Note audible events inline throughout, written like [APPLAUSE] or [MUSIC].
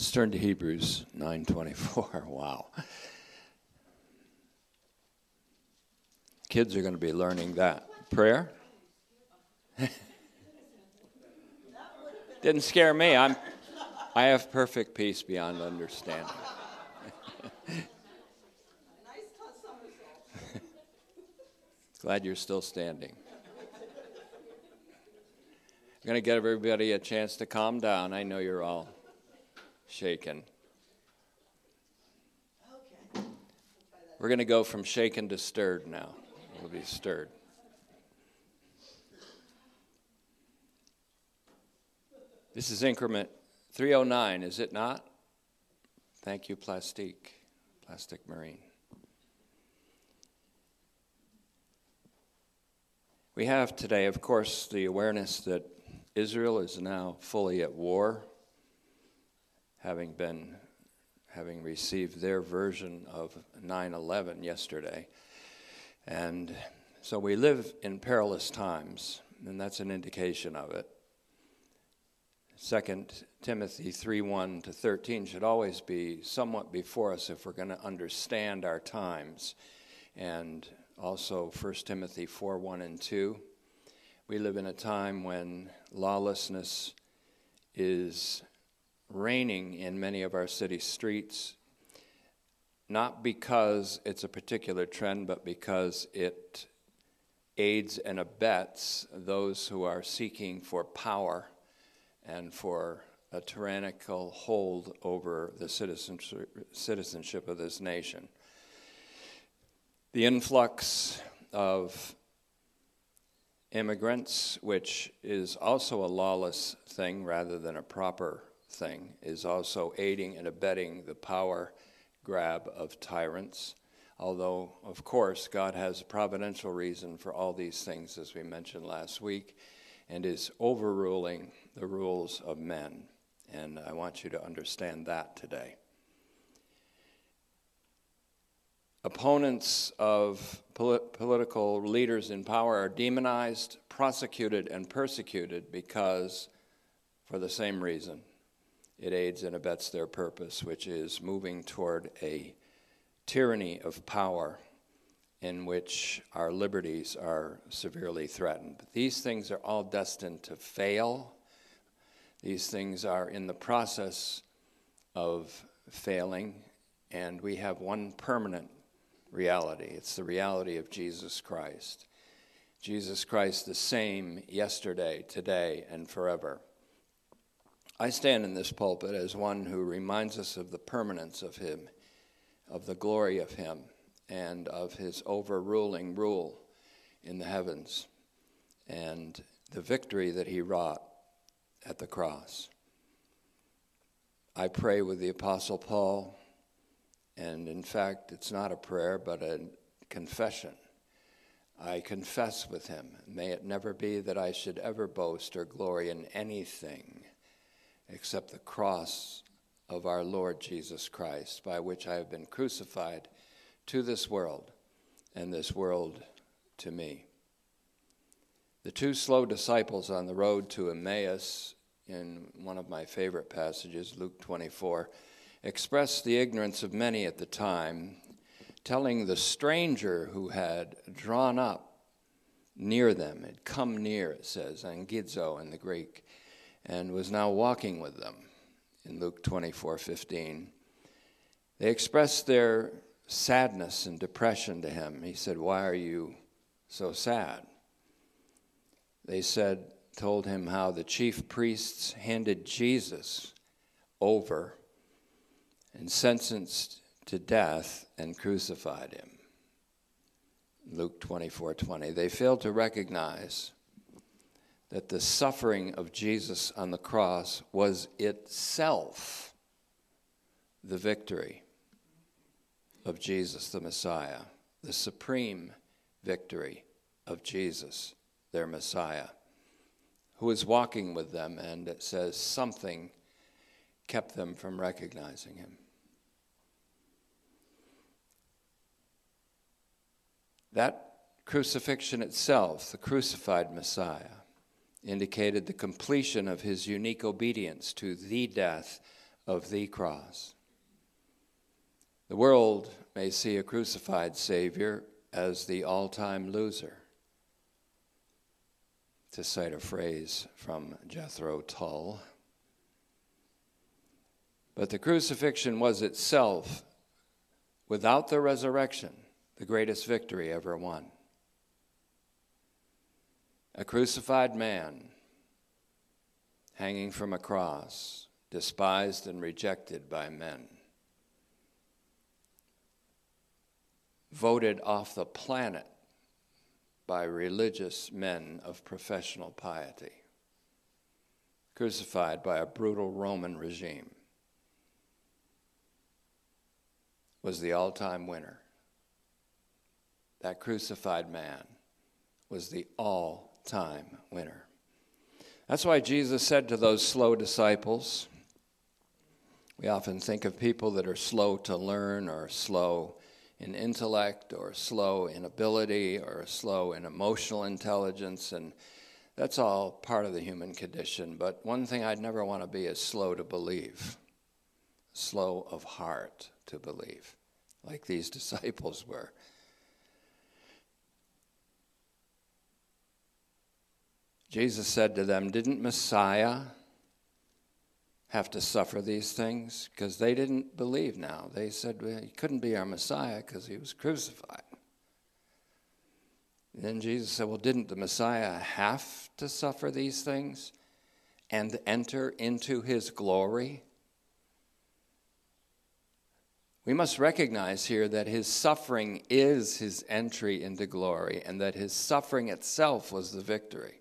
Let's turn to Hebrews 9:24. [LAUGHS] Wow. Kids are going to be learning that. Prayer? Didn't scare me. I'm I have perfect peace beyond understanding. [LAUGHS] Glad you're still standing. I'm going to give everybody a chance to calm down. I know you're all shaken. We're going to go from shaken to stirred now. We'll be stirred. This is increment 309, is it not? Thank you, Plastique, Plastic Marine. We have today, of course, the awareness that Israel is now fully at war, having been having received their version of 9/11 yesterday. And so we live in perilous times, and that's an indication of it. 2 Timothy 3 1 to 13 should always be somewhat before us if we're going to understand our times. And also 1 Timothy 4 1 and 2. We live in a time when lawlessness is reigning in many of our city streets, not because it's a particular trend, but because it aids and abets those who are seeking for power and for a tyrannical hold over the citizenship of this nation. The influx of immigrants, which is also a lawless thing rather than a proper thing, is also aiding and abetting the power grab of tyrants. Although, of course, God has a providential reason for all these things, as we mentioned last week, and is overruling the rules of men. And I want you to understand that today. Opponents of polit- political leaders in power are demonized, prosecuted, and persecuted because, for the same reason, it aids and abets their purpose, which is moving toward a tyranny of power in which our liberties are severely threatened. But these things are all destined to fail. These things are in the process of failing, and we have one permanent reality. It's the reality of Jesus Christ. Jesus Christ, the same yesterday, today, and forever. I stand in this pulpit as one who reminds us of the permanence of Him, of the glory of Him, and of His overruling rule in the heavens, and the victory that He wrought at the cross. I pray with the Apostle Paul and in fact, it's not a prayer, but a confession. I confess with him. May it never be that I should ever boast or glory in anything except the cross of our Lord Jesus Christ, by which I have been crucified to this world, and this world to me. The two slow disciples on the road to Emmaus, in one of my favorite passages, Luke 24, expressed the ignorance of many at the time, telling the stranger who had drawn up near them, had come near, it says, angizo in the Greek, and was now walking with them in Luke 24 15. They expressed their sadness and depression to him. He said, Why are you so sad? They said, told him how the chief priests handed Jesus over and sentenced to death and crucified him. Luke 24 20. They failed to recognize that the suffering of Jesus on the cross was itself the victory of Jesus the Messiah, the supreme victory of Jesus, their Messiah, who was walking with them, and it says something kept them from recognizing him. That crucifixion itself, the crucified Messiah, indicated the completion of his unique obedience to the death of the cross. The world may see a crucified Savior as the all time loser, to cite a phrase from Jethro Tull. But the crucifixion was itself, without the resurrection, the greatest victory ever won. A crucified man hanging from a cross, despised and rejected by men. voted off the planet by religious men of professional piety, crucified by a brutal Roman regime, was the all time winner. That crucified man was the all time winner. That's why Jesus said to those slow disciples, we often think of people that are slow to learn or slow in intellect or slow in ability or slow in emotional intelligence and that's all part of the human condition but one thing i'd never want to be is slow to believe slow of heart to believe like these [LAUGHS] disciples were jesus said to them didn't messiah have to suffer these things because they didn't believe now. They said well, he couldn't be our Messiah because he was crucified. And then Jesus said, Well, didn't the Messiah have to suffer these things and enter into his glory? We must recognize here that his suffering is his entry into glory and that his suffering itself was the victory.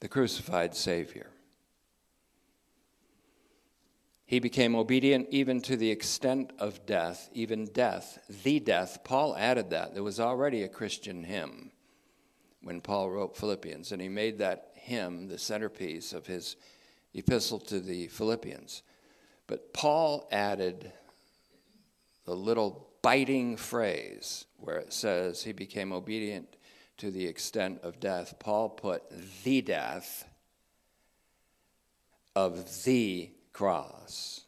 The crucified Savior. He became obedient even to the extent of death, even death, the death. Paul added that. There was already a Christian hymn when Paul wrote Philippians, and he made that hymn the centerpiece of his epistle to the Philippians. But Paul added the little biting phrase where it says he became obedient to the extent of death. Paul put the death of the cross,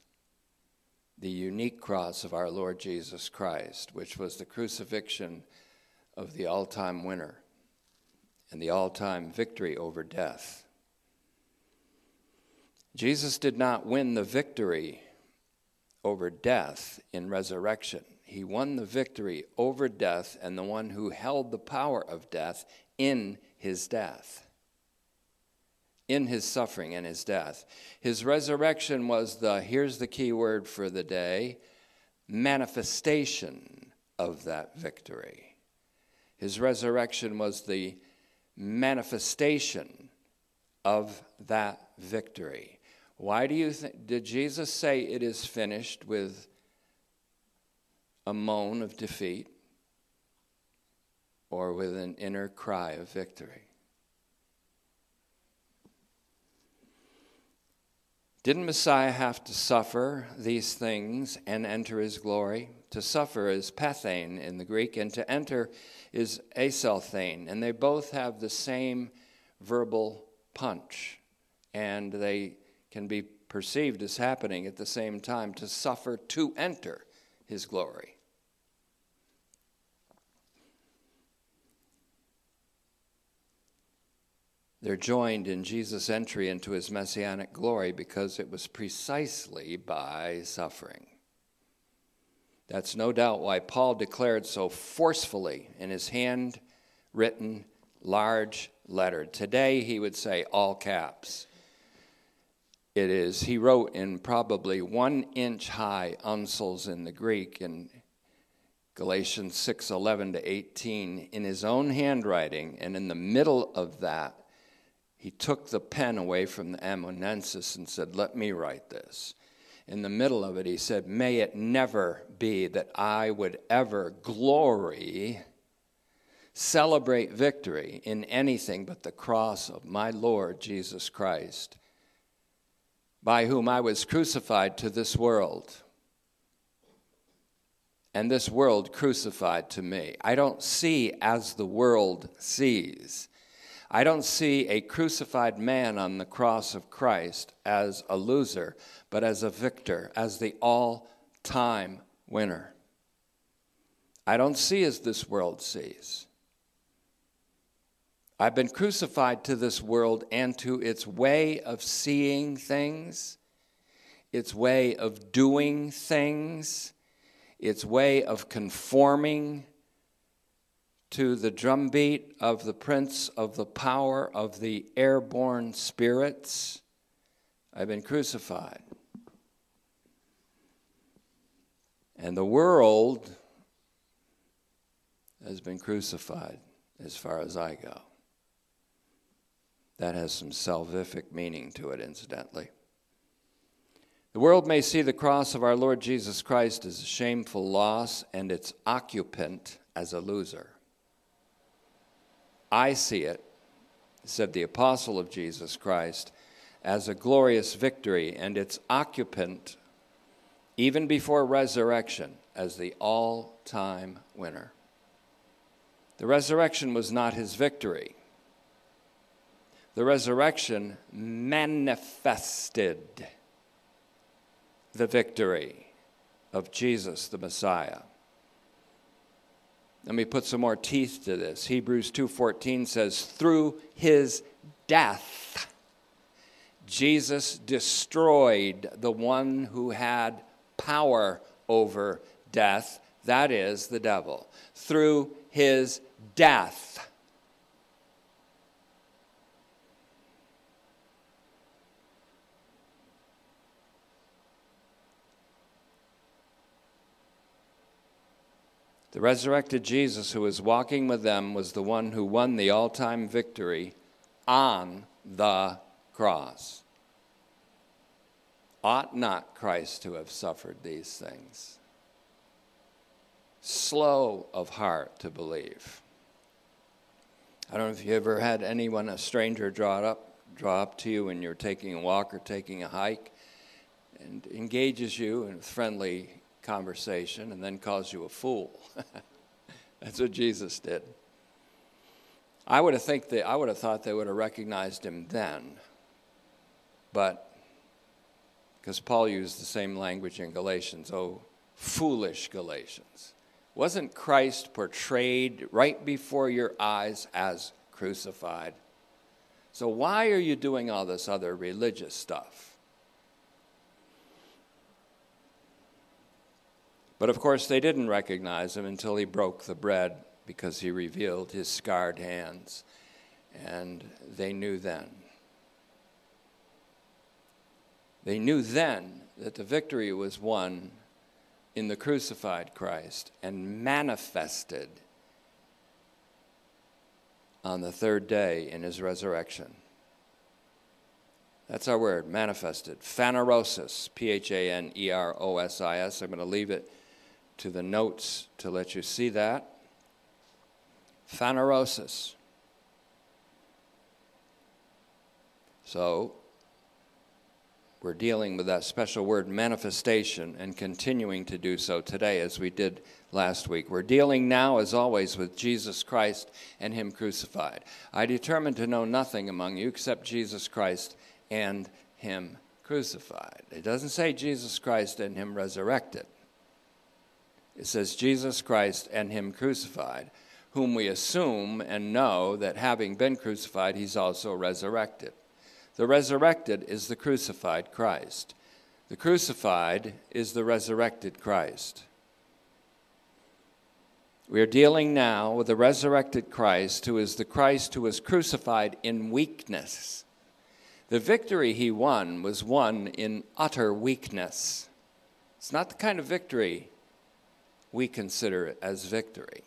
the unique cross of our Lord Jesus Christ, which was the crucifixion of the all time winner and the all time victory over death. Jesus did not win the victory over death in resurrection. He won the victory over death and the one who held the power of death in his death in his suffering and his death. His resurrection was the, here's the key word for the day, manifestation of that victory. His resurrection was the manifestation of that victory. Why do you think, did Jesus say it is finished with a moan of defeat or with an inner cry of victory? Didn't Messiah have to suffer these things and enter his glory? To suffer is pathein in the Greek, and to enter is eiselthein. And they both have the same verbal punch, and they can be perceived as happening at the same time to suffer to enter his glory. They're joined in Jesus' entry into his messianic glory because it was precisely by suffering. That's no doubt why Paul declared so forcefully in his handwritten large letter. Today he would say all caps. It is, he wrote in probably one inch high uncials in the Greek in Galatians 6 11 to 18 in his own handwriting, and in the middle of that he took the pen away from the amanuensis and said, Let me write this. In the middle of it, he said, May it never be that I would ever glory, celebrate victory in anything but the cross of my Lord Jesus Christ, by whom I was crucified to this world, and this world crucified to me. I don't see as the world sees. I don't see a crucified man on the cross of Christ as a loser, but as a victor, as the all time winner. I don't see as this world sees. I've been crucified to this world and to its way of seeing things, its way of doing things, its way of conforming to the drumbeat of the prince of the power of the airborne spirits. I've been crucified. And the world has been crucified as far as I go. That has some salvific meaning to it, incidentally. The world may see the cross of our Lord Jesus Christ as a shameful loss and its occupant as a loser. I see it, said the apostle of Jesus Christ, as a glorious victory and its occupant, even before resurrection, as the all time winner. The resurrection was not his victory the resurrection manifested the victory of Jesus the Messiah. Let me put some more teeth to this. Hebrews 2:14 says through his death Jesus destroyed the one who had power over death, that is the devil. Through his death The resurrected Jesus who was walking with them was the one who won the all time victory on the cross. Ought not Christ to have suffered these things? Slow of heart to believe. I don't know if you ever had anyone, a stranger, draw up, draw up to you when you're taking a walk or taking a hike, and engages you in friendly conversation and then calls you a fool. [LAUGHS] That's what Jesus did. I would have think that I would have thought they would have recognized him then. But because Paul used the same language in Galatians, oh foolish Galatians. Wasn't Christ portrayed right before your eyes as crucified? So why are you doing all this other religious stuff? But of course, they didn't recognize him until he broke the bread because he revealed his scarred hands. And they knew then. They knew then that the victory was won in the crucified Christ and manifested on the third day in his resurrection. That's our word, manifested. Phanerosis, P H A N E R O S I S. I'm going to leave it to the notes to let you see that. Phanerosis. So, we're dealing with that special word manifestation and continuing to do so today as we did last week. We're dealing now, as always, with Jesus Christ and Him crucified. I determined to know nothing among you except Jesus Christ and Him crucified. It doesn't say Jesus Christ and Him resurrected. It says, Jesus Christ and Him crucified, whom we assume and know that having been crucified, He's also resurrected. The resurrected is the crucified Christ. The crucified is the resurrected Christ. We are dealing now with the resurrected Christ, who is the Christ who was crucified in weakness. The victory he won was won in utter weakness. It's not the kind of victory we consider it as victory.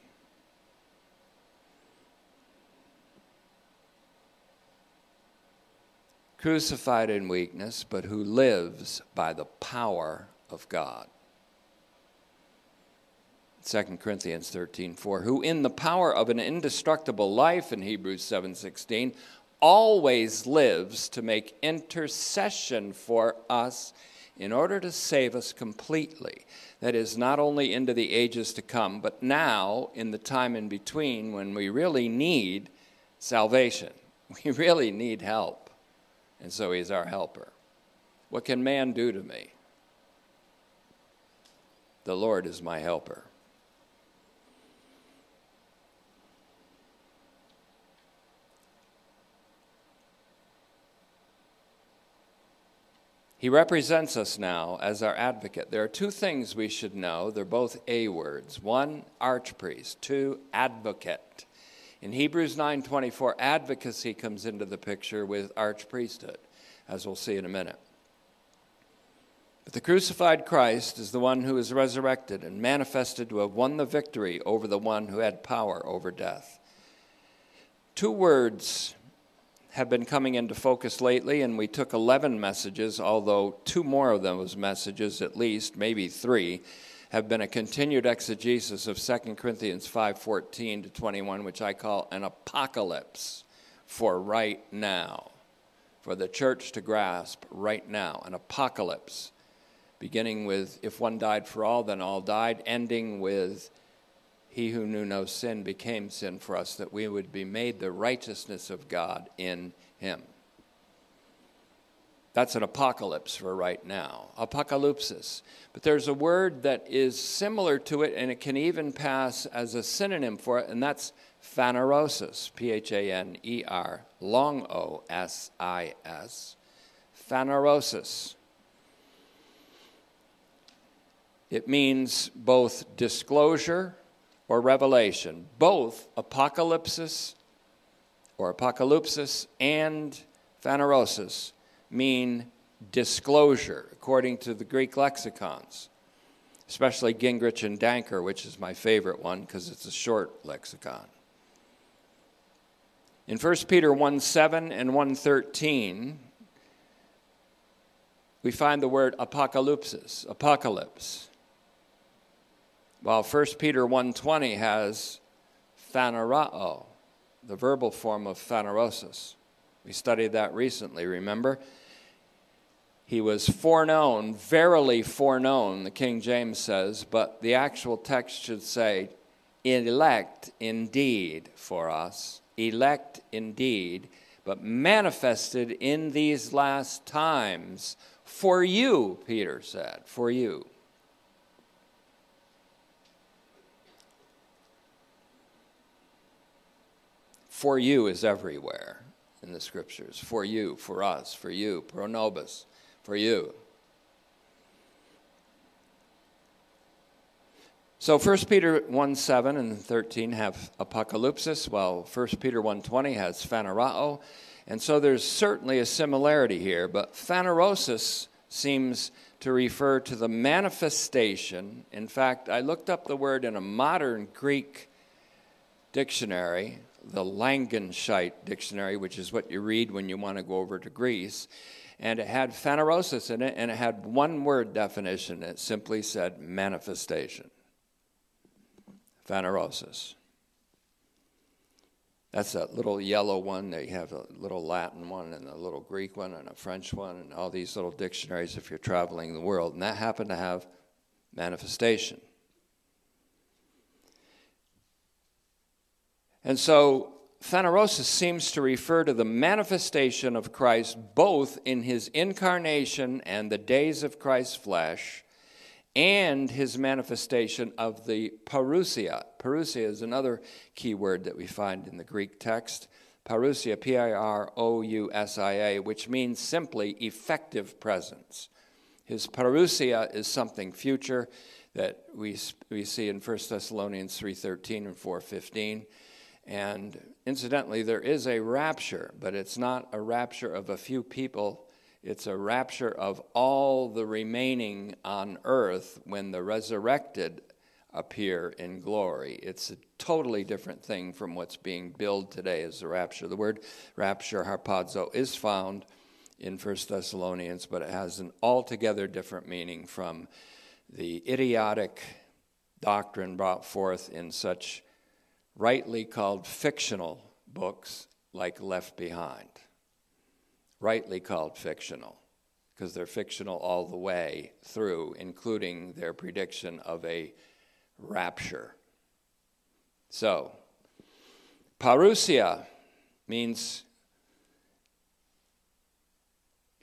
Crucified in weakness, but who lives by the power of God. 2 Corinthians 13, 4, who in the power of an indestructible life in Hebrews 7, 16, always lives to make intercession for us in order to save us completely. That is, not only into the ages to come, but now in the time in between when we really need salvation. [LAUGHS] We really need help. And so he's our helper. What can man do to me? The Lord is my helper. He represents us now as our advocate. There are two things we should know. They're both A words. One, archpriest. Two, advocate. In Hebrews 9:24, advocacy comes into the picture with archpriesthood, as we'll see in a minute. But the crucified Christ is the one who is resurrected and manifested to have won the victory over the one who had power over death. Two words have been coming into focus lately, and we took 11 messages, although two more of those messages, at least, maybe three, have been a continued exegesis of 2 Corinthians 5:14 to 21, which I call an apocalypse for right now, for the church to grasp right now, an apocalypse, beginning with if one died for all, then all died, ending with he who knew no sin became sin for us, that we would be made the righteousness of God in him. That's an apocalypse for right now, apocalypsis. But there's a word that is similar to it, and it can even pass as a synonym for it, and that's phanerosis, P H A N E R, long O S I S, phanerosis. It means both disclosure or revelation. Both apocalypsis or apocalypsis and phanerosis mean disclosure, according to the Greek lexicons, especially Gingrich and Danker, which is my favorite one because it's a short lexicon. In 1 Peter 1 7 and 1 13, we find the word apocalypsis, apocalypse. While 1 Peter 1.20 has phanerao, the verbal form of phanerosis. We studied that recently, remember? He was foreknown, verily foreknown, the King James says, but the actual text should say, elect indeed for us, elect indeed, but manifested in these last times for you, Peter said, for you. For you is everywhere in the scriptures. For you, for us, for you, pro nobis, for you. So 1 Peter 1 7 and 13 have apocalypsis, while 1 Peter 1.20 has phanerao. And so there's certainly a similarity here, but phanerosis seems to refer to the manifestation. In fact, I looked up the word in a modern Greek dictionary the Langenscheidt dictionary, which is what you read when you want to go over to Greece. And it had phanerosis in it, and it had one word definition. It simply said manifestation. Phanerosis. That's that little yellow one. They have a little Latin one and a little Greek one and a French one and all these little dictionaries if you're traveling the world. And that happened to have manifestation. And so phanerosis seems to refer to the manifestation of Christ both in his incarnation and the days of Christ's flesh and his manifestation of the parousia. Parousia is another key word that we find in the Greek text. Parousia, P I R O U S I A, which means simply effective presence. His parousia is something future that we, we see in 1 Thessalonians 3.13 and 4.15. And incidentally, there is a rapture, but it's not a rapture of a few people. It's a rapture of all the remaining on earth when the resurrected appear in glory. It's a totally different thing from what's being billed today as the rapture. The word rapture, harpazo, is found in 1 Thessalonians, but it has an altogether different meaning from the idiotic doctrine brought forth in such rightly called fictional books like Left Behind. Rightly called fictional, because they're fictional all the way through, including their prediction of a rapture. So, parousia means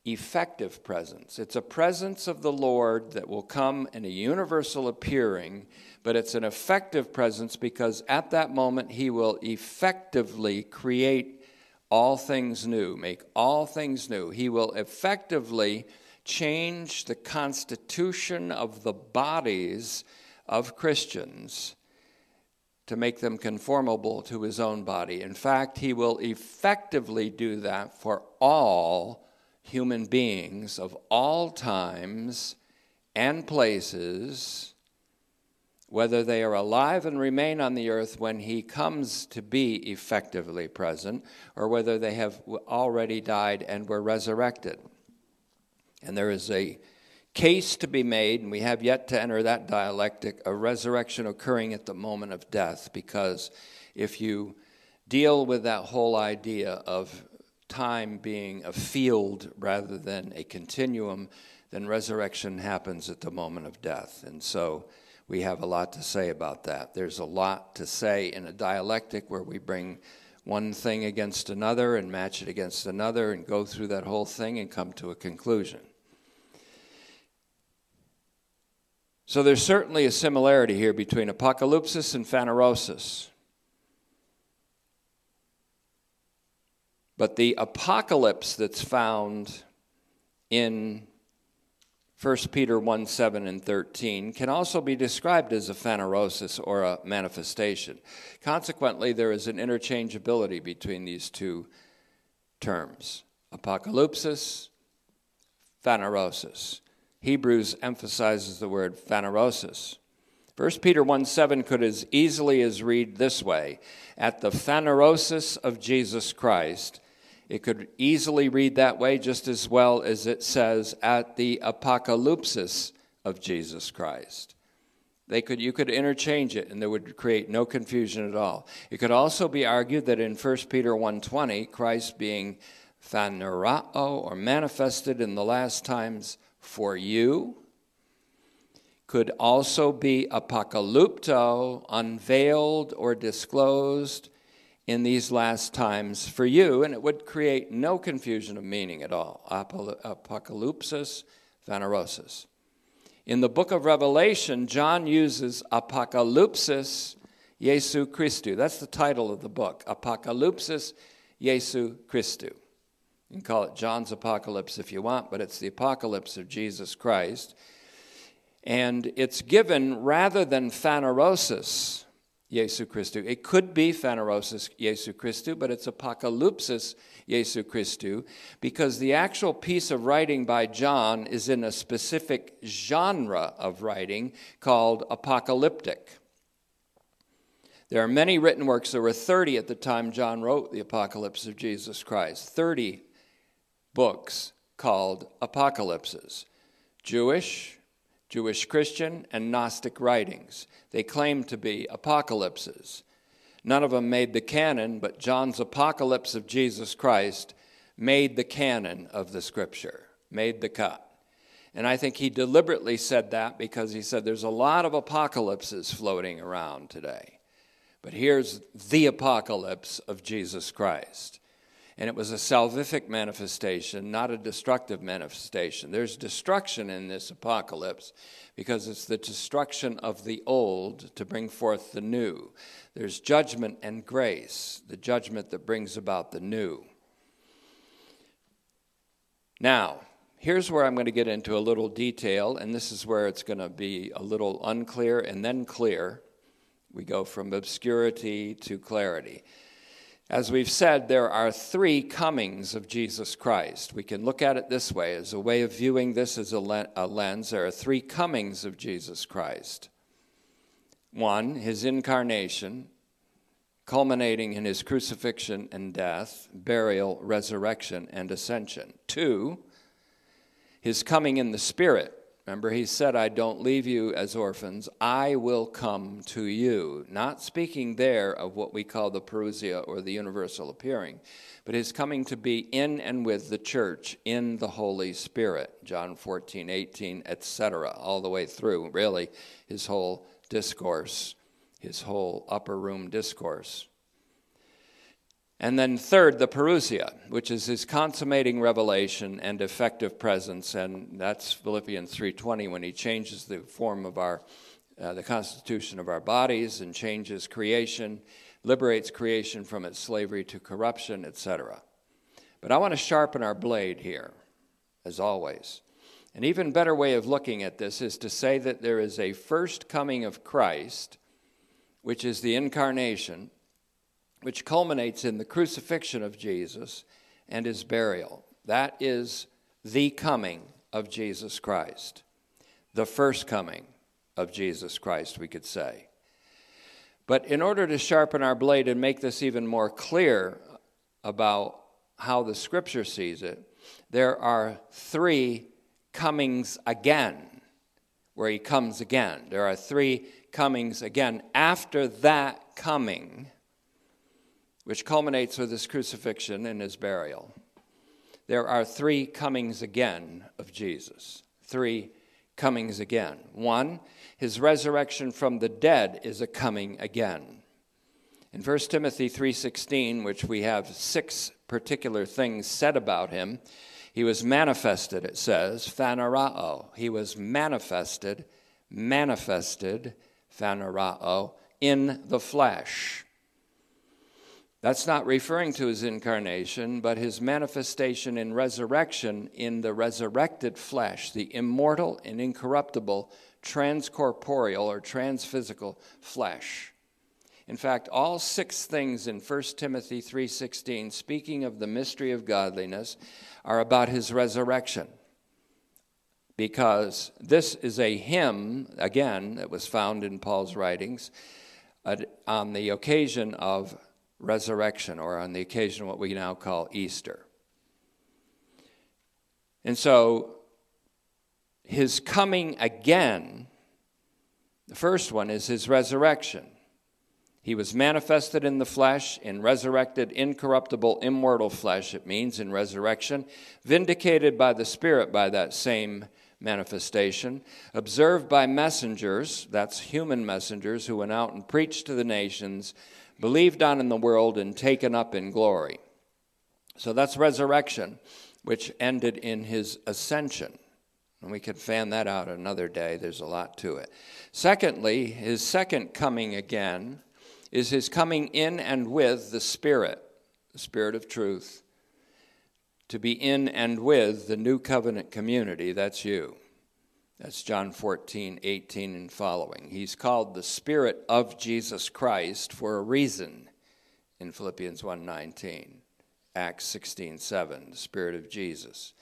effective presence. It's a presence of the Lord that will come in a universal appearing, but it's an effective presence because at that moment he will effectively create all things new, make all things new. He will effectively change the constitution of the bodies of Christians to make them conformable to his own body. In fact, he will effectively do that for all human beings of all times and places, whether they are alive and remain on the earth when he comes to be effectively present, or whether they have already died and were resurrected. And there is a case to be made, and we have yet to enter that dialectic, a resurrection occurring at the moment of death, because if you deal with that whole idea of time being a field rather than a continuum, then resurrection happens at the moment of death. And so we have a lot to say about that. There's a lot to say in a dialectic where we bring one thing against another and match it against another and go through that whole thing and come to a conclusion. So there's certainly a similarity here between apocalypsis and phanerosis. But the apocalypse that's found in 1 Peter 1 7 and 13 can also be described as a phanerosis or a manifestation. Consequently, there is an interchangeability between these two terms apocalypsis, phanerosis. Hebrews emphasizes the word phanerosis. 1 Peter 1 7 could as easily as read this way At the phanerosis of Jesus Christ. It could easily read that way just as well as it says at the apocalypsis of Jesus Christ. They could, you could interchange it and there would create no confusion at all. It could also be argued that in 1 Peter 1.20, Christ being phanerao or manifested in the last times for you could also be apocalypto, unveiled or disclosed in these last times for you, and it would create no confusion of meaning at all. Apocalypsis, phanerosis. In the book of Revelation, John uses apocalypsis Jesu Christu. That's the title of the book, Apocalypsis Jesu Christu. You can call it John's Apocalypse if you want, but it's the apocalypse of Jesus Christ. And it's given rather than phanerosis, Jesu Christu. It could be phanerosis Jesu Christu, but it's apocalypsis Jesu Christu because the actual piece of writing by John is in a specific genre of writing called apocalyptic. There are many written works. There were 30 at the time John wrote the Apocalypse of Jesus Christ. 30 books called apocalypses Jewish, Jewish Christian, and Gnostic writings. They claim to be apocalypses. None of them made the canon, but John's apocalypse of Jesus Christ made the canon of the scripture, made the cut. And I think he deliberately said that because he said there's a lot of apocalypses floating around today. But here's the apocalypse of Jesus Christ. And it was a salvific manifestation, not a destructive manifestation. There's destruction in this apocalypse because it's the destruction of the old to bring forth the new. There's judgment and grace, the judgment that brings about the new. Now, here's where I'm going to get into a little detail, and this is where it's going to be a little unclear and then clear. We go from obscurity to clarity. As we've said, there are three comings of Jesus Christ. We can look at it this way as a way of viewing this as a lens. There are three comings of Jesus Christ one, his incarnation, culminating in his crucifixion and death, burial, resurrection, and ascension. Two, his coming in the Spirit, Remember, he said, I don't leave you as orphans. I will come to you. Not speaking there of what we call the parousia or the universal appearing, but his coming to be in and with the church in the Holy Spirit. John 14, 18, etc., all the way through, really, his whole discourse, his whole upper room discourse. And then third, the parousia, which is his consummating revelation and effective presence, and that's Philippians 3:20 when he changes the form of our uh, the constitution of our bodies and changes creation, liberates creation from its slavery to corruption, etc. But I want to sharpen our blade here, as always. An even better way of looking at this is to say that there is a first coming of Christ, which is the incarnation, which culminates in the crucifixion of Jesus and his burial. That is the coming of Jesus Christ, the first coming of Jesus Christ, we could say. But in order to sharpen our blade and make this even more clear about how the scripture sees it, there are three comings again, where he comes again. There are three comings again. After that coming, which culminates with his crucifixion and his burial, there are three comings again of Jesus. Three comings again. One, his resurrection from the dead is a coming again. In 1 Timothy 3:16, which we have six particular things said about him, he was manifested, it says, phanerao. He was manifested, manifested, phanerao, in the flesh. That's not referring to his incarnation, but his manifestation in resurrection in the resurrected flesh, the immortal and incorruptible, transcorporeal or transphysical flesh. In fact, all six things in 1 Timothy 3:16 speaking of the mystery of godliness are about his resurrection. Because this is a hymn again that was found in Paul's writings uh, on the occasion of resurrection, or on the occasion of what we now call Easter. And so, his coming again, the first one is his resurrection. He was manifested in the flesh, in resurrected, incorruptible, immortal flesh, it means in resurrection, vindicated by the Spirit by that same manifestation, observed by messengers, that's human messengers who went out and preached to the nations, believed on in the world, and taken up in glory. So that's resurrection, which ended in his ascension. And we could fan that out another day. There's a lot to it. Secondly, his second coming again is his coming in and with the Spirit, the Spirit of truth, to be in and with the new covenant community. That's you. That's John 14, 18 and following. He's called the Spirit of Jesus Christ for a reason in Philippians 1:19, Acts 16:7, the Spirit of Jesus.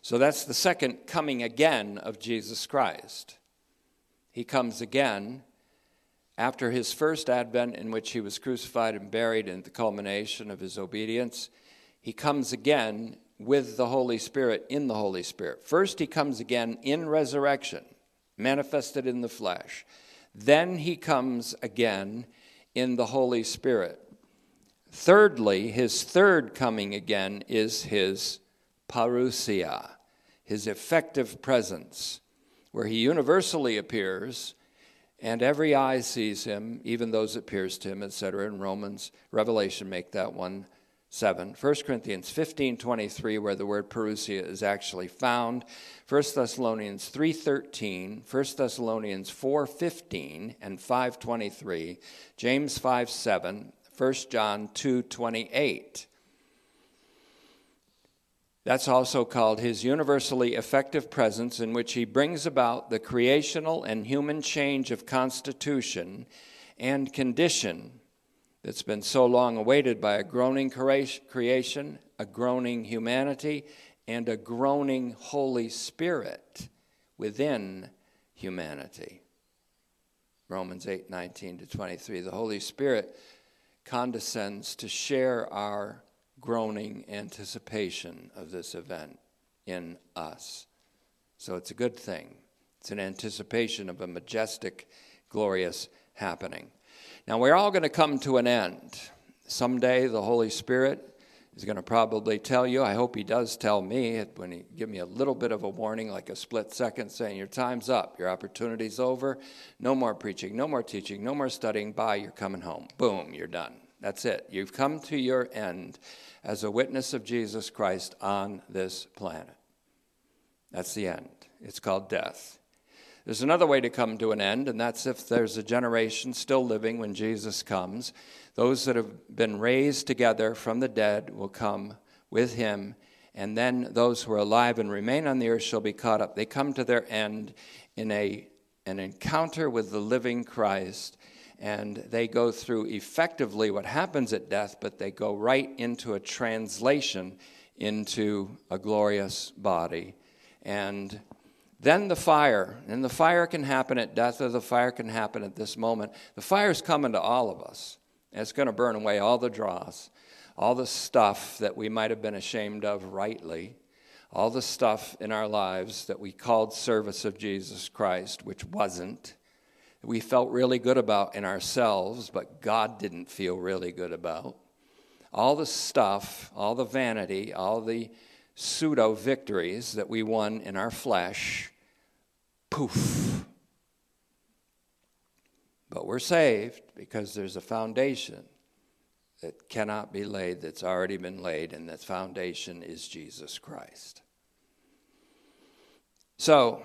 So that's the second coming again of Jesus Christ. He comes again after his first advent, in which he was crucified and buried, in the culmination of his obedience. He comes again with the Holy Spirit in the Holy Spirit. First, he comes again in resurrection, manifested in the flesh. Then he comes again in the Holy Spirit. Thirdly, his third coming again is his parousia, his effective presence, where he universally appears and every eye sees him, even those that pierced him, etc. In Romans, Revelation make that one 7. 1 Corinthians 15 23, where the word parousia is actually found. 1 Thessalonians 3 13, 1 Thessalonians 4 15 and 5 23, James 5 7, 1 John 2 28. That's also called his universally effective presence, in which he brings about the creational and human change of constitution and condition that's been so long awaited by a groaning creation, a groaning humanity, and a groaning Holy Spirit within humanity. Romans 8 19 to 23. The Holy Spirit condescends to share our groaning anticipation of this event in us. So it's a good thing. It's an anticipation of a majestic, glorious happening. Now, we're all going to come to an end. Someday, the Holy Spirit is going to probably tell you. I hope He does tell me when He give me a little bit of a warning, like a split second, saying, Your time's up, your opportunity's over, no more preaching, no more teaching, no more studying, bye, you're coming home. Boom, you're done. That's it. You've come to your end as a witness of Jesus Christ on this planet. That's the end. It's called death. There's another way to come to an end, and that's if there's a generation still living when Jesus comes. Those that have been raised together from the dead will come with him, and then those who are alive and remain on the earth shall be caught up. They come to their end in a, an encounter with the living Christ, and they go through effectively what happens at death, but they go right into a translation into a glorious body. And then the fire, and the fire can happen at death or the fire can happen at this moment. The fire's coming to all of us. It's going to burn away all the dross, all the stuff that we might have been ashamed of rightly, all the stuff in our lives that we called service of Jesus Christ, which wasn't, we felt really good about in ourselves, but God didn't feel really good about. All the stuff, all the vanity, all the pseudo victories that we won in our flesh, poof. But we're saved because there's a foundation that cannot be laid, that's already been laid, and that foundation is Jesus Christ. So,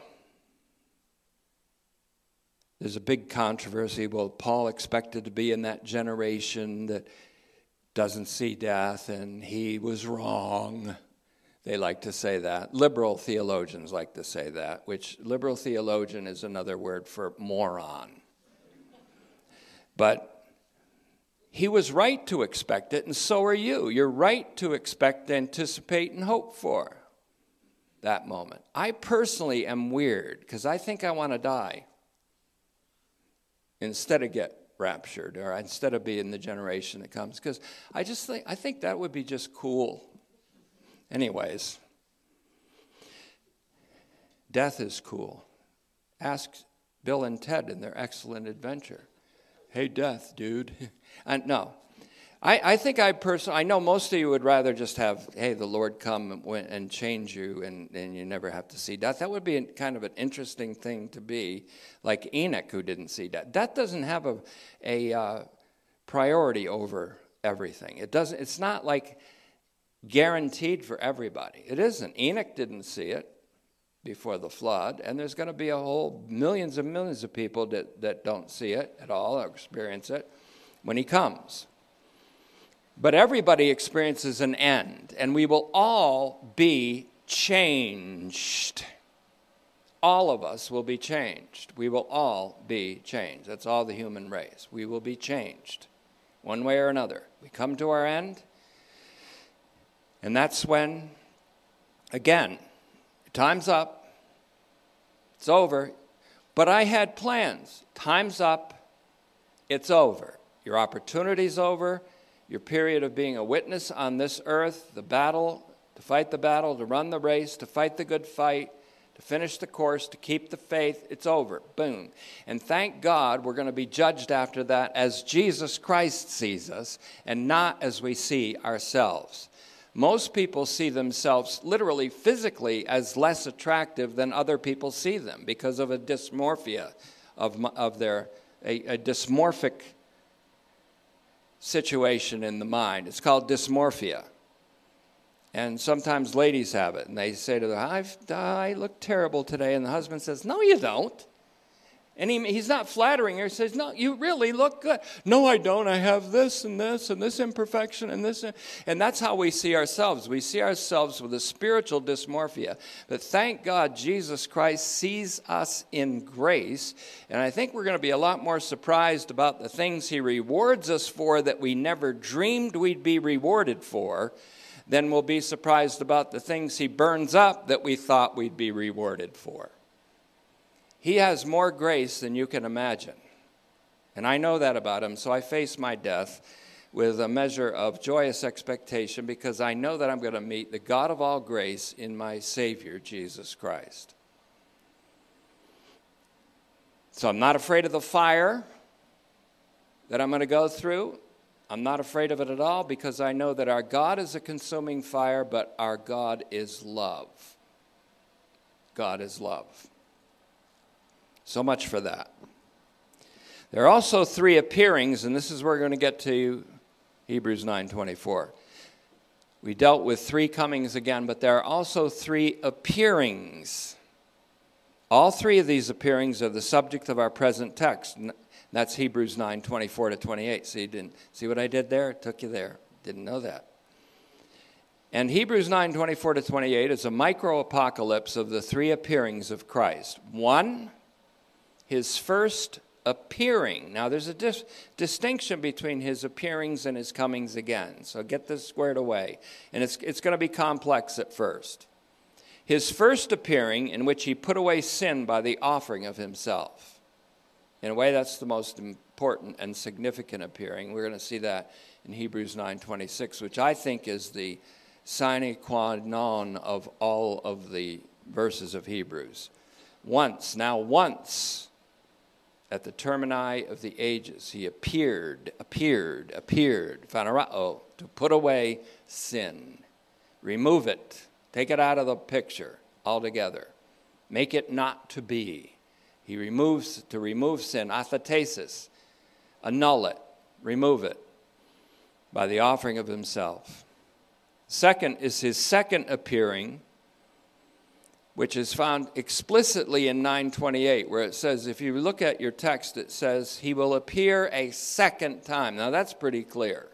there's a big controversy. Well, Paul expected to be in that generation that doesn't see death, and he was wrong. They like to say that. Liberal theologians like to say that, which liberal theologian is another word for moron. But he was right to expect it, and so are you. You're right to expect, anticipate, and hope for that moment. I personally am weird because I think I want to die instead of get raptured or instead of being the generation that comes because I just think I think that would be just cool Anyways, death is cool. Ask Bill and Ted in their excellent adventure. Hey, death, dude. [LAUGHS] and no, I, I think I personally, I know most of you would rather just have, hey, the Lord come and, and change you and, and you never have to see death. That would be kind of an interesting thing to be, like Enoch who didn't see death. Death doesn't have a, a uh, priority over everything. It doesn't, it's not like guaranteed for everybody. It isn't. Enoch didn't see it before the flood, and there's going to be a whole millions and millions of people that, that don't see it at all or experience it when he comes. But everybody experiences an end, and we will all be changed. All of us will be changed. We will all be changed. That's all the human race. We will be changed one way or another. We come to our end, and that's when, again, time's up, it's over. But I had plans. Time's up, it's over. Your opportunity's over. Your period of being a witness on this earth, the battle, to fight the battle, to run the race, to fight the good fight, to finish the course, to keep the faith, it's over. Boom. And thank God we're going to be judged after that as Jesus Christ sees us and not as we see ourselves. Most people see themselves literally physically as less attractive than other people see them because of a dysmorphia of, of their, a, a dysmorphic situation in the mind. It's called dysmorphia. And sometimes ladies have it, and they say to them, I look terrible today. And the husband says, No, you don't. And he, he's not flattering her. He says, No, you really look good. No, I don't. I have this and this and this imperfection and this. And that's how we see ourselves. We see ourselves with a spiritual dysmorphia. But thank God Jesus Christ sees us in grace. And I think we're going to be a lot more surprised about the things he rewards us for that we never dreamed we'd be rewarded for than we'll be surprised about the things he burns up that we thought we'd be rewarded for. He has more grace than you can imagine. And I know that about him, so I face my death with a measure of joyous expectation because I know that I'm going to meet the God of all grace in my Savior, Jesus Christ. So I'm not afraid of the fire that I'm going to go through. I'm not afraid of it at all because I know that our God is a consuming fire, but our God is love. God is love. So much for that. There are also three appearings, and this is where we're going to get to Hebrews 9:24. We dealt with three comings again, but there are also three appearings. All three of these appearings are the subject of our present text. That's Hebrews 9 24 to 28. See, didn't, see what I did there? It took you there. Didn't know that. And Hebrews 9 24 to 28 is a micro apocalypse of the three appearings of Christ. One, his first appearing. Now, there's a dis- distinction between his appearings and his comings again. So get this squared away. And it's, it's going to be complex at first. His first appearing, in which he put away sin by the offering of himself. In a way, that's the most important and significant appearing. We're going to see that in Hebrews 9:26, which I think is the sine qua non of all of the verses of Hebrews. Once, now once, at the termini of the ages, he appeared, appeared, appeared, phanerao, to put away sin, remove it, Take it out of the picture altogether. Make it not to be. He removes, to remove sin, athetesis, annul it, remove it by the offering of himself. Second is his second appearing, which is found explicitly in 928, where it says, if you look at your text, it says, he will appear a second time. Now that's pretty clear.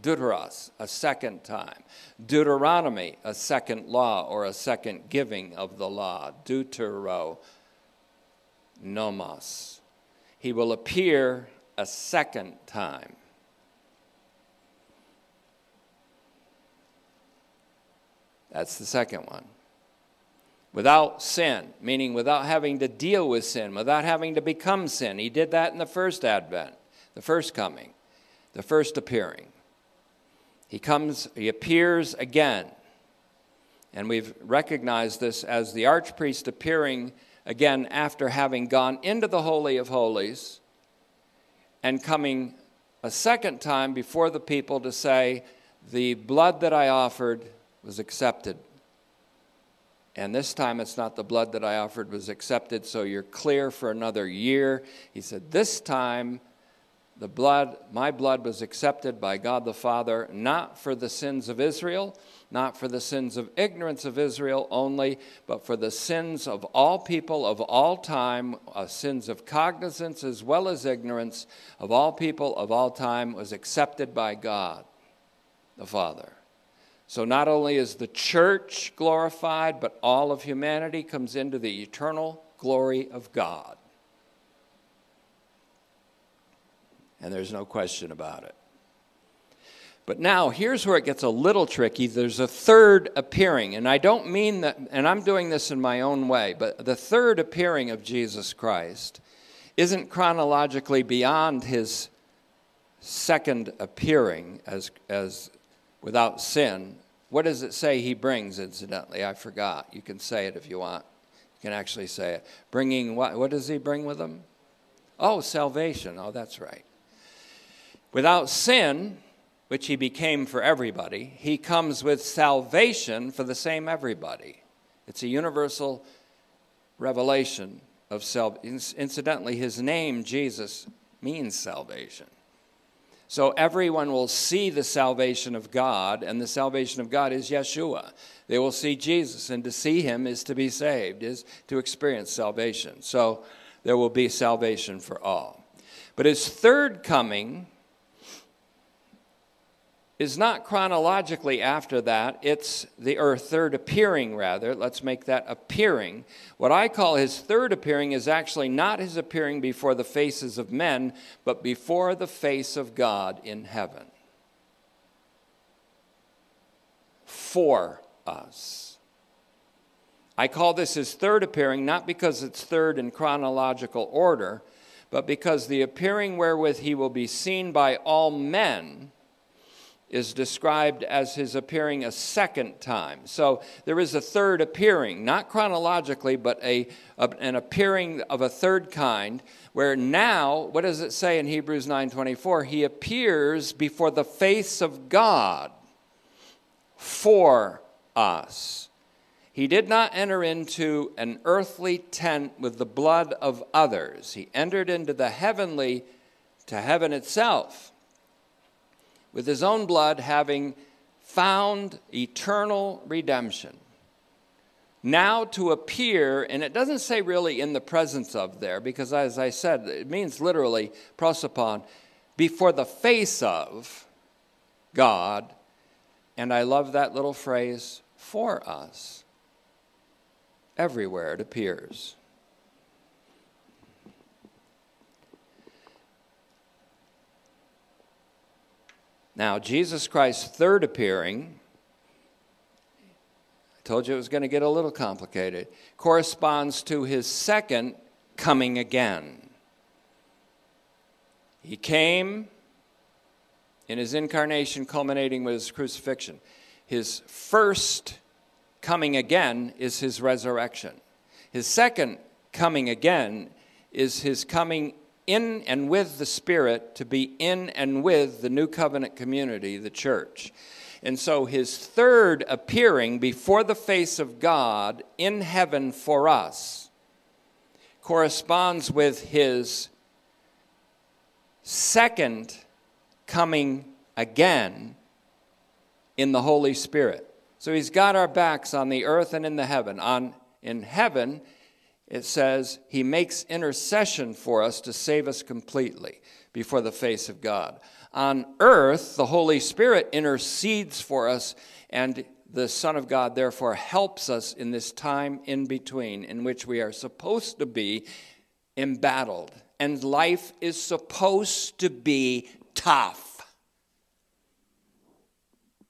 Deuteros, a second time. Deuteronomy, a second law or a second giving of the law. Deutero, nomos. He will appear a second time. That's the second one. Without sin, meaning without having to deal with sin, without having to become sin. He did that in the first advent, the first coming, the first appearing. He comes, he appears again. And we've recognized this as the archpriest appearing again after having gone into the Holy of Holies and coming a second time before the people to say, The blood that I offered was accepted. And this time it's not the blood that I offered was accepted, so you're clear for another year. He said, This time the blood, my blood was accepted by God the Father, not for the sins of Israel, not for the sins of ignorance of Israel only, but for the sins of all people of all time, uh, sins of cognizance as well as ignorance of all people of all time was accepted by God the Father. So not only is the church glorified, but all of humanity comes into the eternal glory of God. and there's no question about it. But now, here's where it gets a little tricky. There's a third appearing, and I don't mean that, and I'm doing this in my own way, but the third appearing of Jesus Christ isn't chronologically beyond his second appearing as, as without sin. What does it say he brings, incidentally? I forgot. You can say it if you want. You can actually say it. Bringing what? What does he bring with him? Oh, salvation. Oh, that's right. Without sin, which he became for everybody, he comes with salvation for the same everybody. It's a universal revelation of salvation. Incidentally, his name, Jesus, means salvation. So everyone will see the salvation of God, and the salvation of God is Yeshua. They will see Jesus, and to see him is to be saved, is to experience salvation. So there will be salvation for all. But his third coming is not chronologically after that. It's the, or third appearing, rather. Let's make that appearing. What I call his third appearing is actually not his appearing before the faces of men, but before the face of God in heaven. For us. I call this his third appearing, not because it's third in chronological order, but because the appearing wherewith he will be seen by all men is described as his appearing a second time. So there is a third appearing, not chronologically, but a, a, an appearing of a third kind, where now, what does it say in Hebrews 9:24? He appears before the face of God for us. He did not enter into an earthly tent with the blood of others. He entered into the heavenly to heaven itself with his own blood, having found eternal redemption. Now to appear, and it doesn't say really in the presence of there, because as I said, it means literally prosopon, before the face of God. And I love that little phrase, for us. Everywhere it appears. Now, Jesus Christ's third appearing, I told you it was going to get a little complicated, corresponds to his second coming again. He came in his incarnation, culminating with his crucifixion. His first coming again is his resurrection. His second coming again is his coming in and with the Spirit to be in and with the new covenant community, the church. And so his third appearing before the face of God in heaven for us corresponds with his second coming again in the Holy Spirit. So he's got our backs on the earth and in the heaven. On in heaven, it says he makes intercession for us to save us completely before the face of God. On earth, the Holy Spirit intercedes for us, and the Son of God therefore helps us in this time in between in which we are supposed to be embattled. And life is supposed to be tough.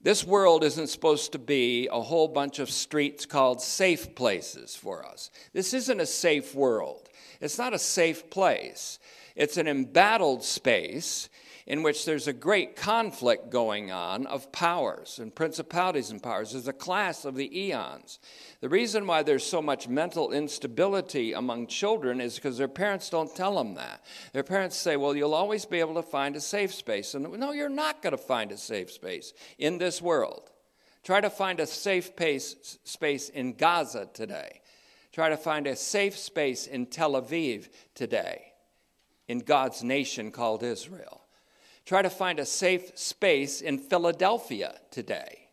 This world isn't supposed to be a whole bunch of streets called safe places for us. This isn't a safe world. It's not a safe place. It's an embattled space in which there's a great conflict going on of powers and principalities and powers. There's a class of the eons. The reason why there's so much mental instability among children is because their parents don't tell them that. Their parents say, Well, you'll always be able to find a safe space. And no, you're not going to find a safe space in this world. Try to find a safe pace, space in Gaza today. Try to find a safe space in Tel Aviv today, in God's nation called Israel. Try to find a safe space in Philadelphia today.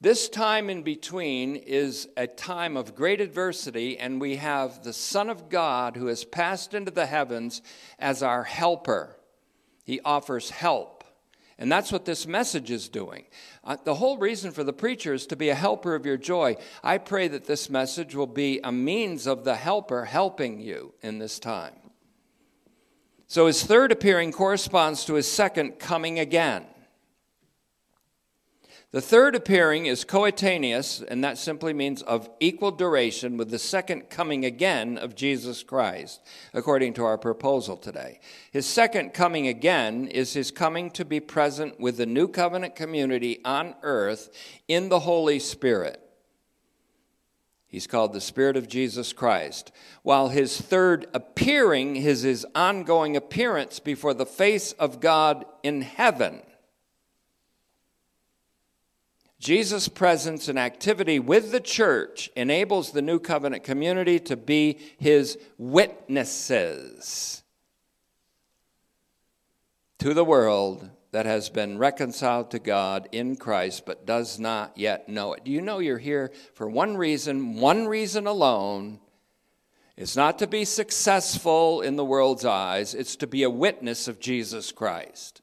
This time in between is a time of great adversity, and we have the Son of God who has passed into the heavens as our helper. He offers help. And that's what this message is doing. Uh, the whole reason for the preacher is to be a helper of your joy. I pray that this message will be a means of the helper helping you in this time. So his third appearing corresponds to his second coming again. The third appearing is coetaneous, and that simply means of equal duration with the second coming again of Jesus Christ, according to our proposal today. His second coming again is his coming to be present with the new covenant community on earth in the Holy Spirit. He's called the Spirit of Jesus Christ. While his third appearing is his ongoing appearance before the face of God in heaven. Jesus' presence and activity with the church enables the new covenant community to be his witnesses to the world that has been reconciled to God in Christ but does not yet know it. Do you know you're here for one reason, one reason alone? It's not to be successful in the world's eyes, it's to be a witness of Jesus Christ.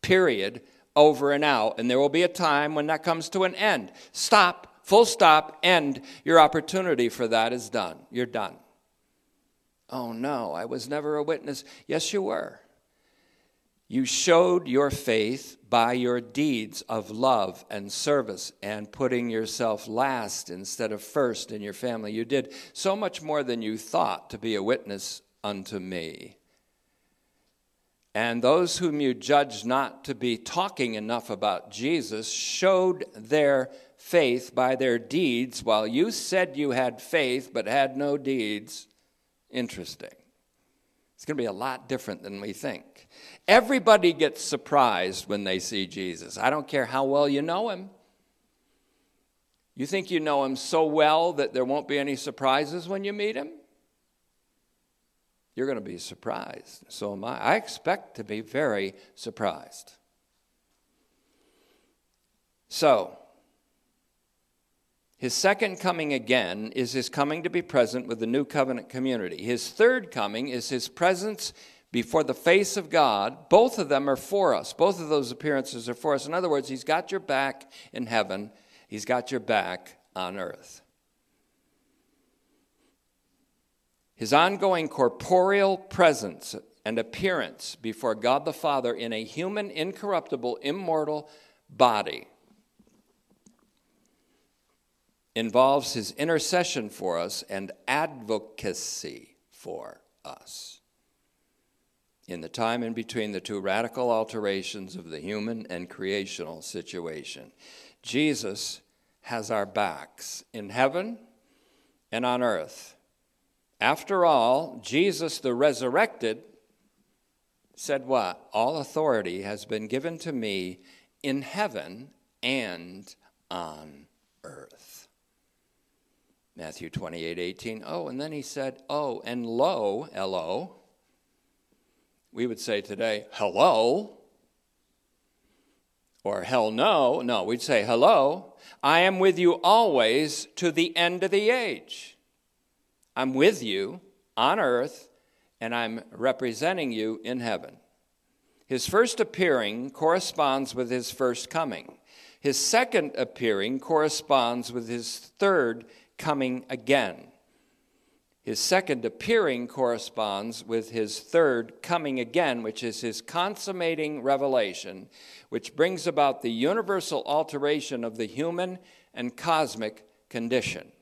Period. Over and out. And there will be a time when that comes to an end. Stop, full stop, end. Your opportunity for that is done. You're done. Oh no, I was never a witness. Yes, you were. You showed your faith by your deeds of love and service and putting yourself last instead of first in your family. You did so much more than you thought to be a witness unto me. And those whom you judged not to be talking enough about Jesus showed their faith by their deeds while you said you had faith but had no deeds. Interesting. It's going to be a lot different than we think. Everybody gets surprised when they see Jesus. I don't care how well you know him. You think you know him so well that there won't be any surprises when you meet him? You're going to be surprised. So am I. I expect to be very surprised. So, his second coming again is his coming to be present with the new covenant community. His third coming is his presence before the face of God. Both of them are for us. Both of those appearances are for us. In other words, he's got your back in heaven, he's got your back on earth. His ongoing corporeal presence and appearance before God the Father in a human, incorruptible, immortal body involves his intercession for us and advocacy for us. In the time in between the two radical alterations of the human and creational situation, Jesus has our backs in heaven and on earth. After all, Jesus the resurrected said, What? All authority has been given to me in heaven and on earth. Matthew 28 18. Oh, and then he said, Oh, and lo, L O. We would say today, hello. Or hell no. No, we'd say, hello. I am with you always to the end of the age. I'm with you on earth, and I'm representing you in heaven. His first appearing corresponds with his first coming. His second appearing corresponds with his third coming again. His second appearing corresponds with his third coming again, which is his consummating revelation, which brings about the universal alteration of the human and cosmic condition.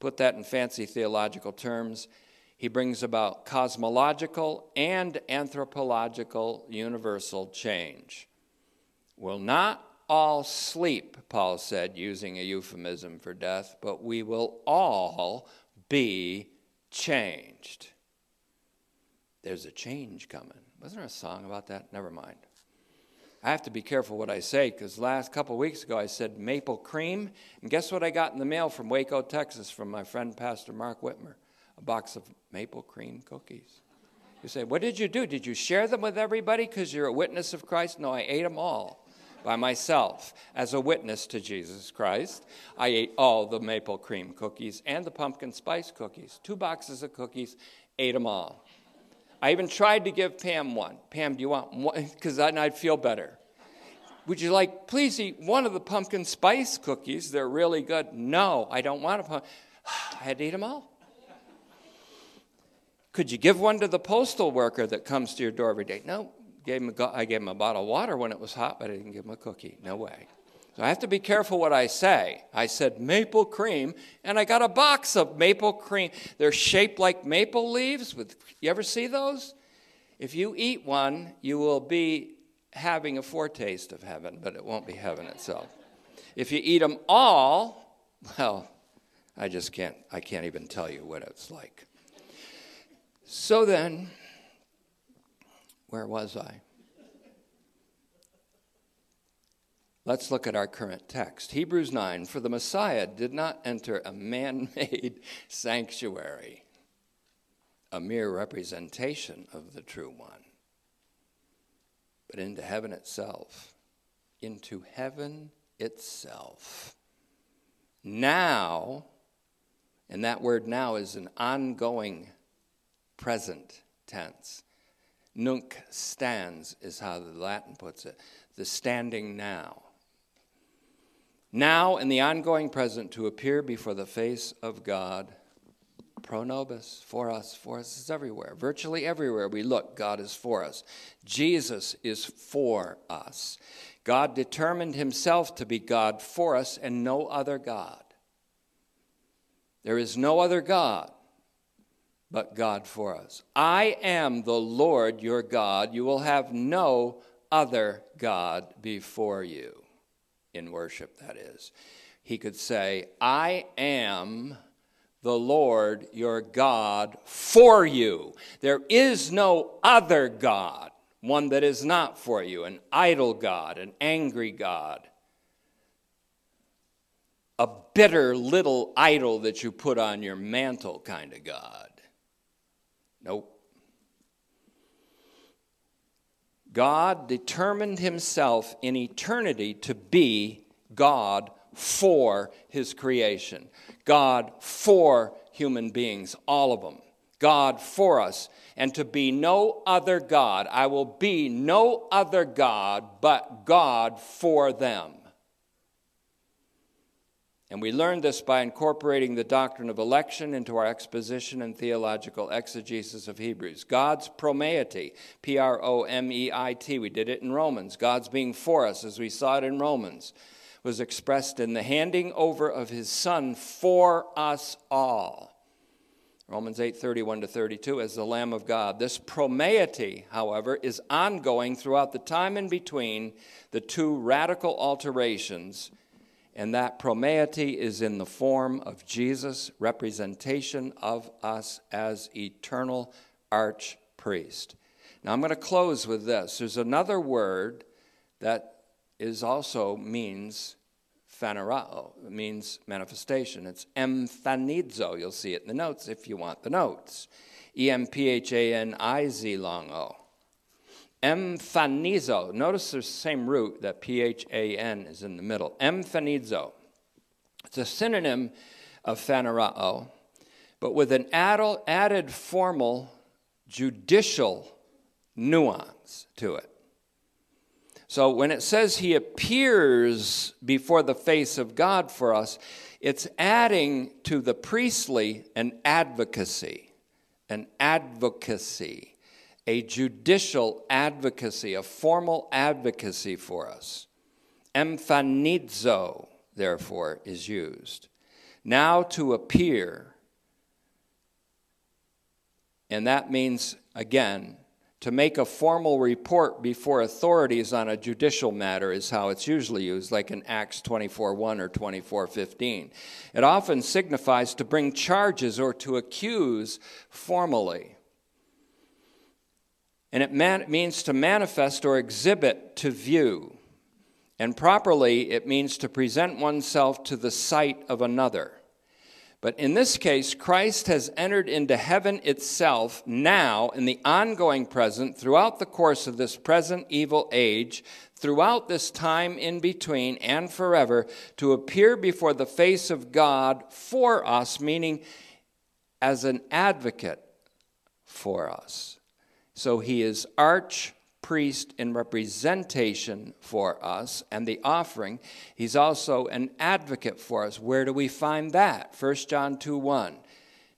Put that in fancy theological terms. He brings about cosmological and anthropological universal change. Will not all sleep, Paul said, using a euphemism for death, but we will all be changed. There's a change coming. Wasn't there a song about that? Never mind. I have to be careful what I say because last couple weeks ago I said maple cream, and guess what I got in the mail from Waco, Texas, from my friend Pastor Mark Whitmer? A box of maple cream cookies. You say, What did you do? Did you share them with everybody because you're a witness of Christ? No, I ate them all by myself as a witness to Jesus Christ. I ate all the maple cream cookies and the pumpkin spice cookies. Two boxes of cookies, ate them all. I even tried to give Pam one. Pam, do you want one? [LAUGHS] Because then I'd feel better. Would you like, please eat one of the pumpkin spice cookies? They're really good. No, I don't want a pumpkin. [SIGHS] I had to eat them all. Could you give one to the postal worker that comes to your door every day? No, gave him a, I gave him a bottle of water when it was hot, but I didn't give him a cookie. No way. So I have to be careful what I say. I said maple cream, and I got a box of maple cream. They're shaped like maple leaves. With you ever see those? If you eat one, you will be having a foretaste of heaven, but it won't be heaven itself. If you eat them all, well, I just can't. I can't even tell you what it's like. So then, where was I? Let's look at our current text. Hebrews 9 For the Messiah did not enter a man made [LAUGHS] sanctuary, a mere representation of the true one, but into heaven itself. Into heaven itself. Now, and that word now is an ongoing present tense. Nunc stans is how the Latin puts it, the standing now. Now, in the ongoing present, to appear before the face of God, pro nobis, for us, for us is everywhere. Virtually everywhere we look, God is for us. Jesus is for us. God determined himself to be God for us and no other God. There is no other God but God for us. I am the Lord your God. You will have no other God before you. In worship, that is. He could say, I am the Lord your God for you. There is no other God, one that is not for you, an idle God, an angry God, a bitter little idol that you put on your mantle kind of God. Nope. God determined himself in eternity to be God for his creation, God for human beings, all of them, God for us, and to be no other God. I will be no other God but God for them. And we learned this by incorporating the doctrine of election into our exposition and theological exegesis of Hebrews. God's promeity, P R O M E I T, we did it in Romans. God's being for us, as we saw it in Romans, was expressed in the handing over of his Son for us all. Romans 8 31 to 32, as the Lamb of God. This promeity, however, is ongoing throughout the time in between the two radical alterations and that promeity is in the form of Jesus' representation of us as eternal archpriest. Now I'm going to close with this. There's another word that is also means phanerao, it means manifestation. It's emphanizo. You'll see it in the notes if you want the notes. E M P H A N I Z long O. Emphanizo. Notice the same root, that P H A N is in the middle. Emphanizo. It's a synonym of phanerao, but with an added formal judicial nuance to it. So when it says he appears before the face of God for us, it's adding to the priestly an advocacy, an advocacy a judicial advocacy, a formal advocacy for us. Emphanizo, therefore, is used. Now to appear, and that means, again, to make a formal report before authorities on a judicial matter is how it's usually used, like in Acts 24:1 or 24:15. It often signifies to bring charges or to accuse formally. And it man- means to manifest or exhibit to view. And properly, it means to present oneself to the sight of another. But in this case, Christ has entered into heaven itself now in the ongoing present, throughout the course of this present evil age, throughout this time in between and forever, to appear before the face of God for us, meaning as an advocate for us. So he is arch priest in representation for us and the offering. He's also an advocate for us. Where do we find that? 1 John 2 1.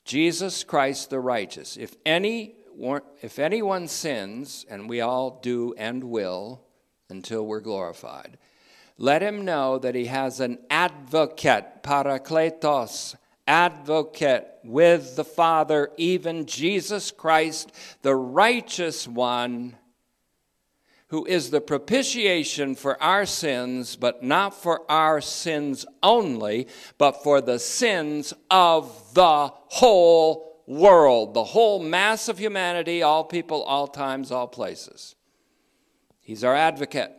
Jesus Christ the righteous. If any if anyone sins, and we all do and will until we're glorified, let him know that he has an advocate, parakletos, advocate with the Father, even Jesus Christ, the righteous one, who is the propitiation for our sins, but not for our sins only, but for the sins of the whole world, the whole mass of humanity, all people, all times, all places. He's our advocate.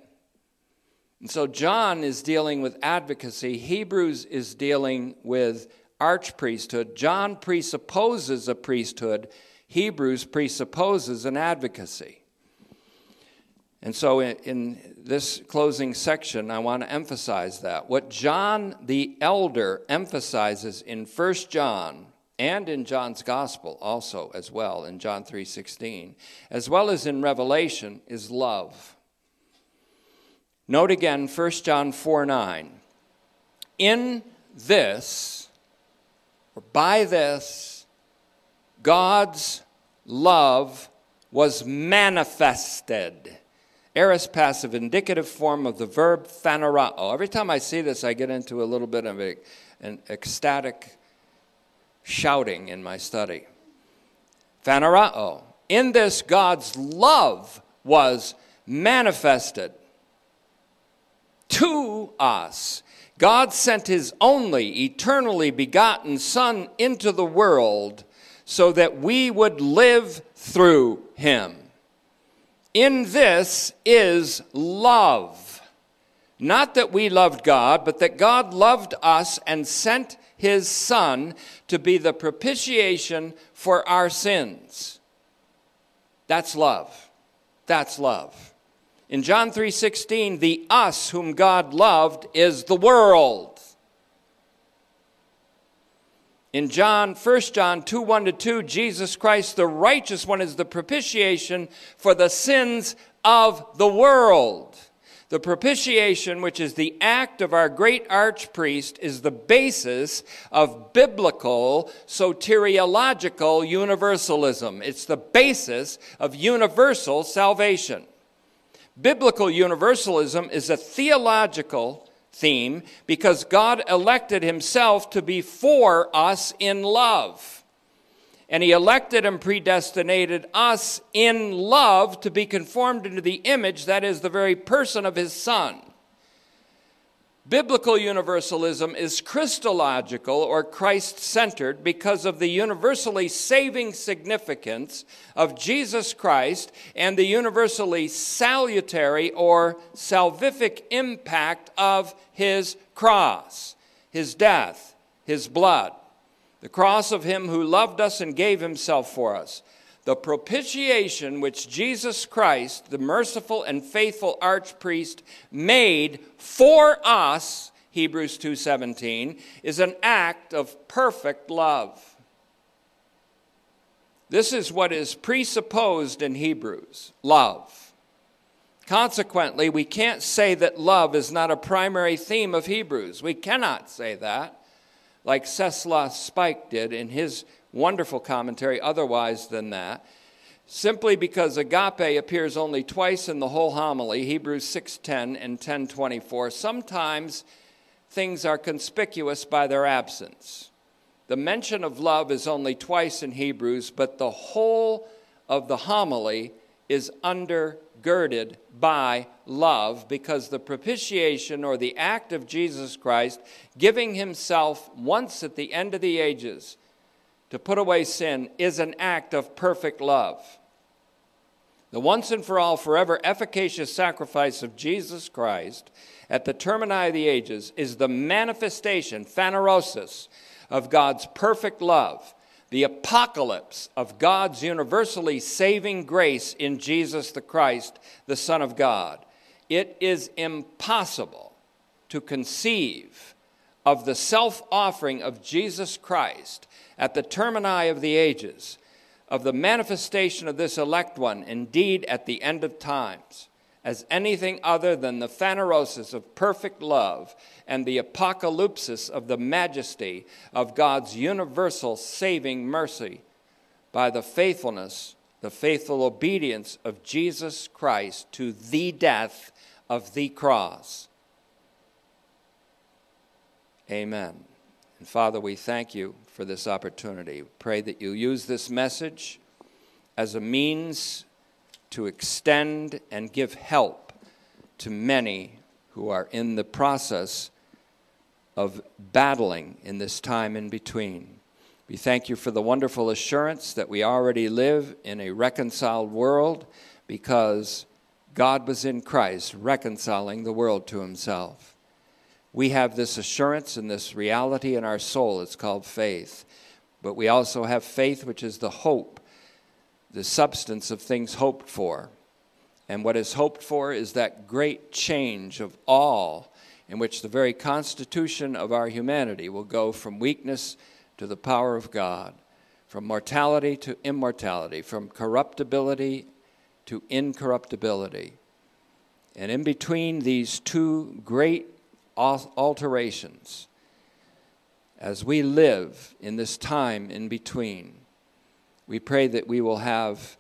And so John is dealing with advocacy, Hebrews is dealing with archpriesthood. John presupposes a priesthood, Hebrews presupposes an advocacy. And so, in, in, this closing section, I want to emphasize that. What John the Elder emphasizes in 1 John and in John's Gospel also as well, in John 3.16, as well as in Revelation, is love. Note again 1 John 4 9. In this, for by this, God's love was manifested. Aorist passive indicative form of the verb phanerao. Every time I see this, I get into a little bit of a, an ecstatic shouting in my study. Phanerao. In this, God's love was manifested to us God sent his only eternally begotten Son into the world so that we would live through him. In this is love. Not that we loved God, but that God loved us and sent his Son to be the propitiation for our sins. That's love. That's love. In John 3:16, the us whom God loved is the world. In John, 1 John 2 1 to 2, Jesus Christ, the righteous one, is the propitiation for the sins of the world. The propitiation, which is the act of our great archpriest, is the basis of biblical soteriological universalism. It's the basis of universal salvation. Biblical universalism is a theological theme because God elected himself to be for us in love. And he elected and predestinated us in love to be conformed into the image that is the very person of his Son. Biblical universalism is Christological or Christ centered because of the universally saving significance of Jesus Christ and the universally salutary or salvific impact of his cross, his death, his blood, the cross of him who loved us and gave himself for us the propitiation which Jesus Christ, the merciful and faithful archpriest, made for us, Hebrews 2:17, is an act of perfect love. This is what is presupposed in Hebrews, love. Consequently, we can't say that love is not a primary theme of Hebrews. We cannot say that, like Ceslas Spicq did in his wonderful commentary otherwise than that. Simply because agape appears only twice in the whole homily, Hebrews 6:10 and 10:24, sometimes things are conspicuous by their absence. The mention of love is only twice in Hebrews, but the whole of the homily is undergirded by love because the propitiation or the act of Jesus Christ giving himself once at the end of the ages to put away sin is an act of perfect love. The once and for all, forever efficacious sacrifice of Jesus Christ at the termini of the ages is the manifestation, phanerosis, of God's perfect love, the apocalypse of God's universally saving grace in Jesus the Christ, the Son of God. It is impossible to conceive of the self offering of Jesus Christ at the termini of the ages, of the manifestation of this elect one, indeed at the end of times, as anything other than the phanerosis of perfect love and the apocalypsis of the majesty of God's universal saving mercy by the faithfulness, the faithful obedience of Jesus Christ to the death of the cross. Amen. And Father, we thank you for this opportunity. Pray that you use this message as a means to extend and give help to many who are in the process of battling in this time in between. We thank you for the wonderful assurance that we already live in a reconciled world because God was in Christ reconciling the world to himself we have this assurance and this reality in our soul. It's called faith. But we also have faith, which is the hope, the substance of things hoped for. And what is hoped for is that great change of all, in which the very constitution of our humanity will go from weakness to the power of God, from mortality to immortality, from corruptibility to incorruptibility. And in between these two great alterations as we live in this time in between. We pray that we will have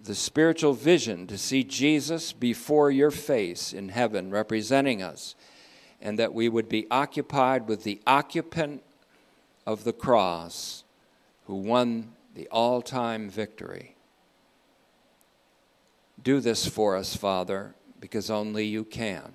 the spiritual vision to see Jesus before your face in heaven representing us, and that we would be occupied with the occupant of the cross who won the all time victory. Do this for us, Father, because only you can.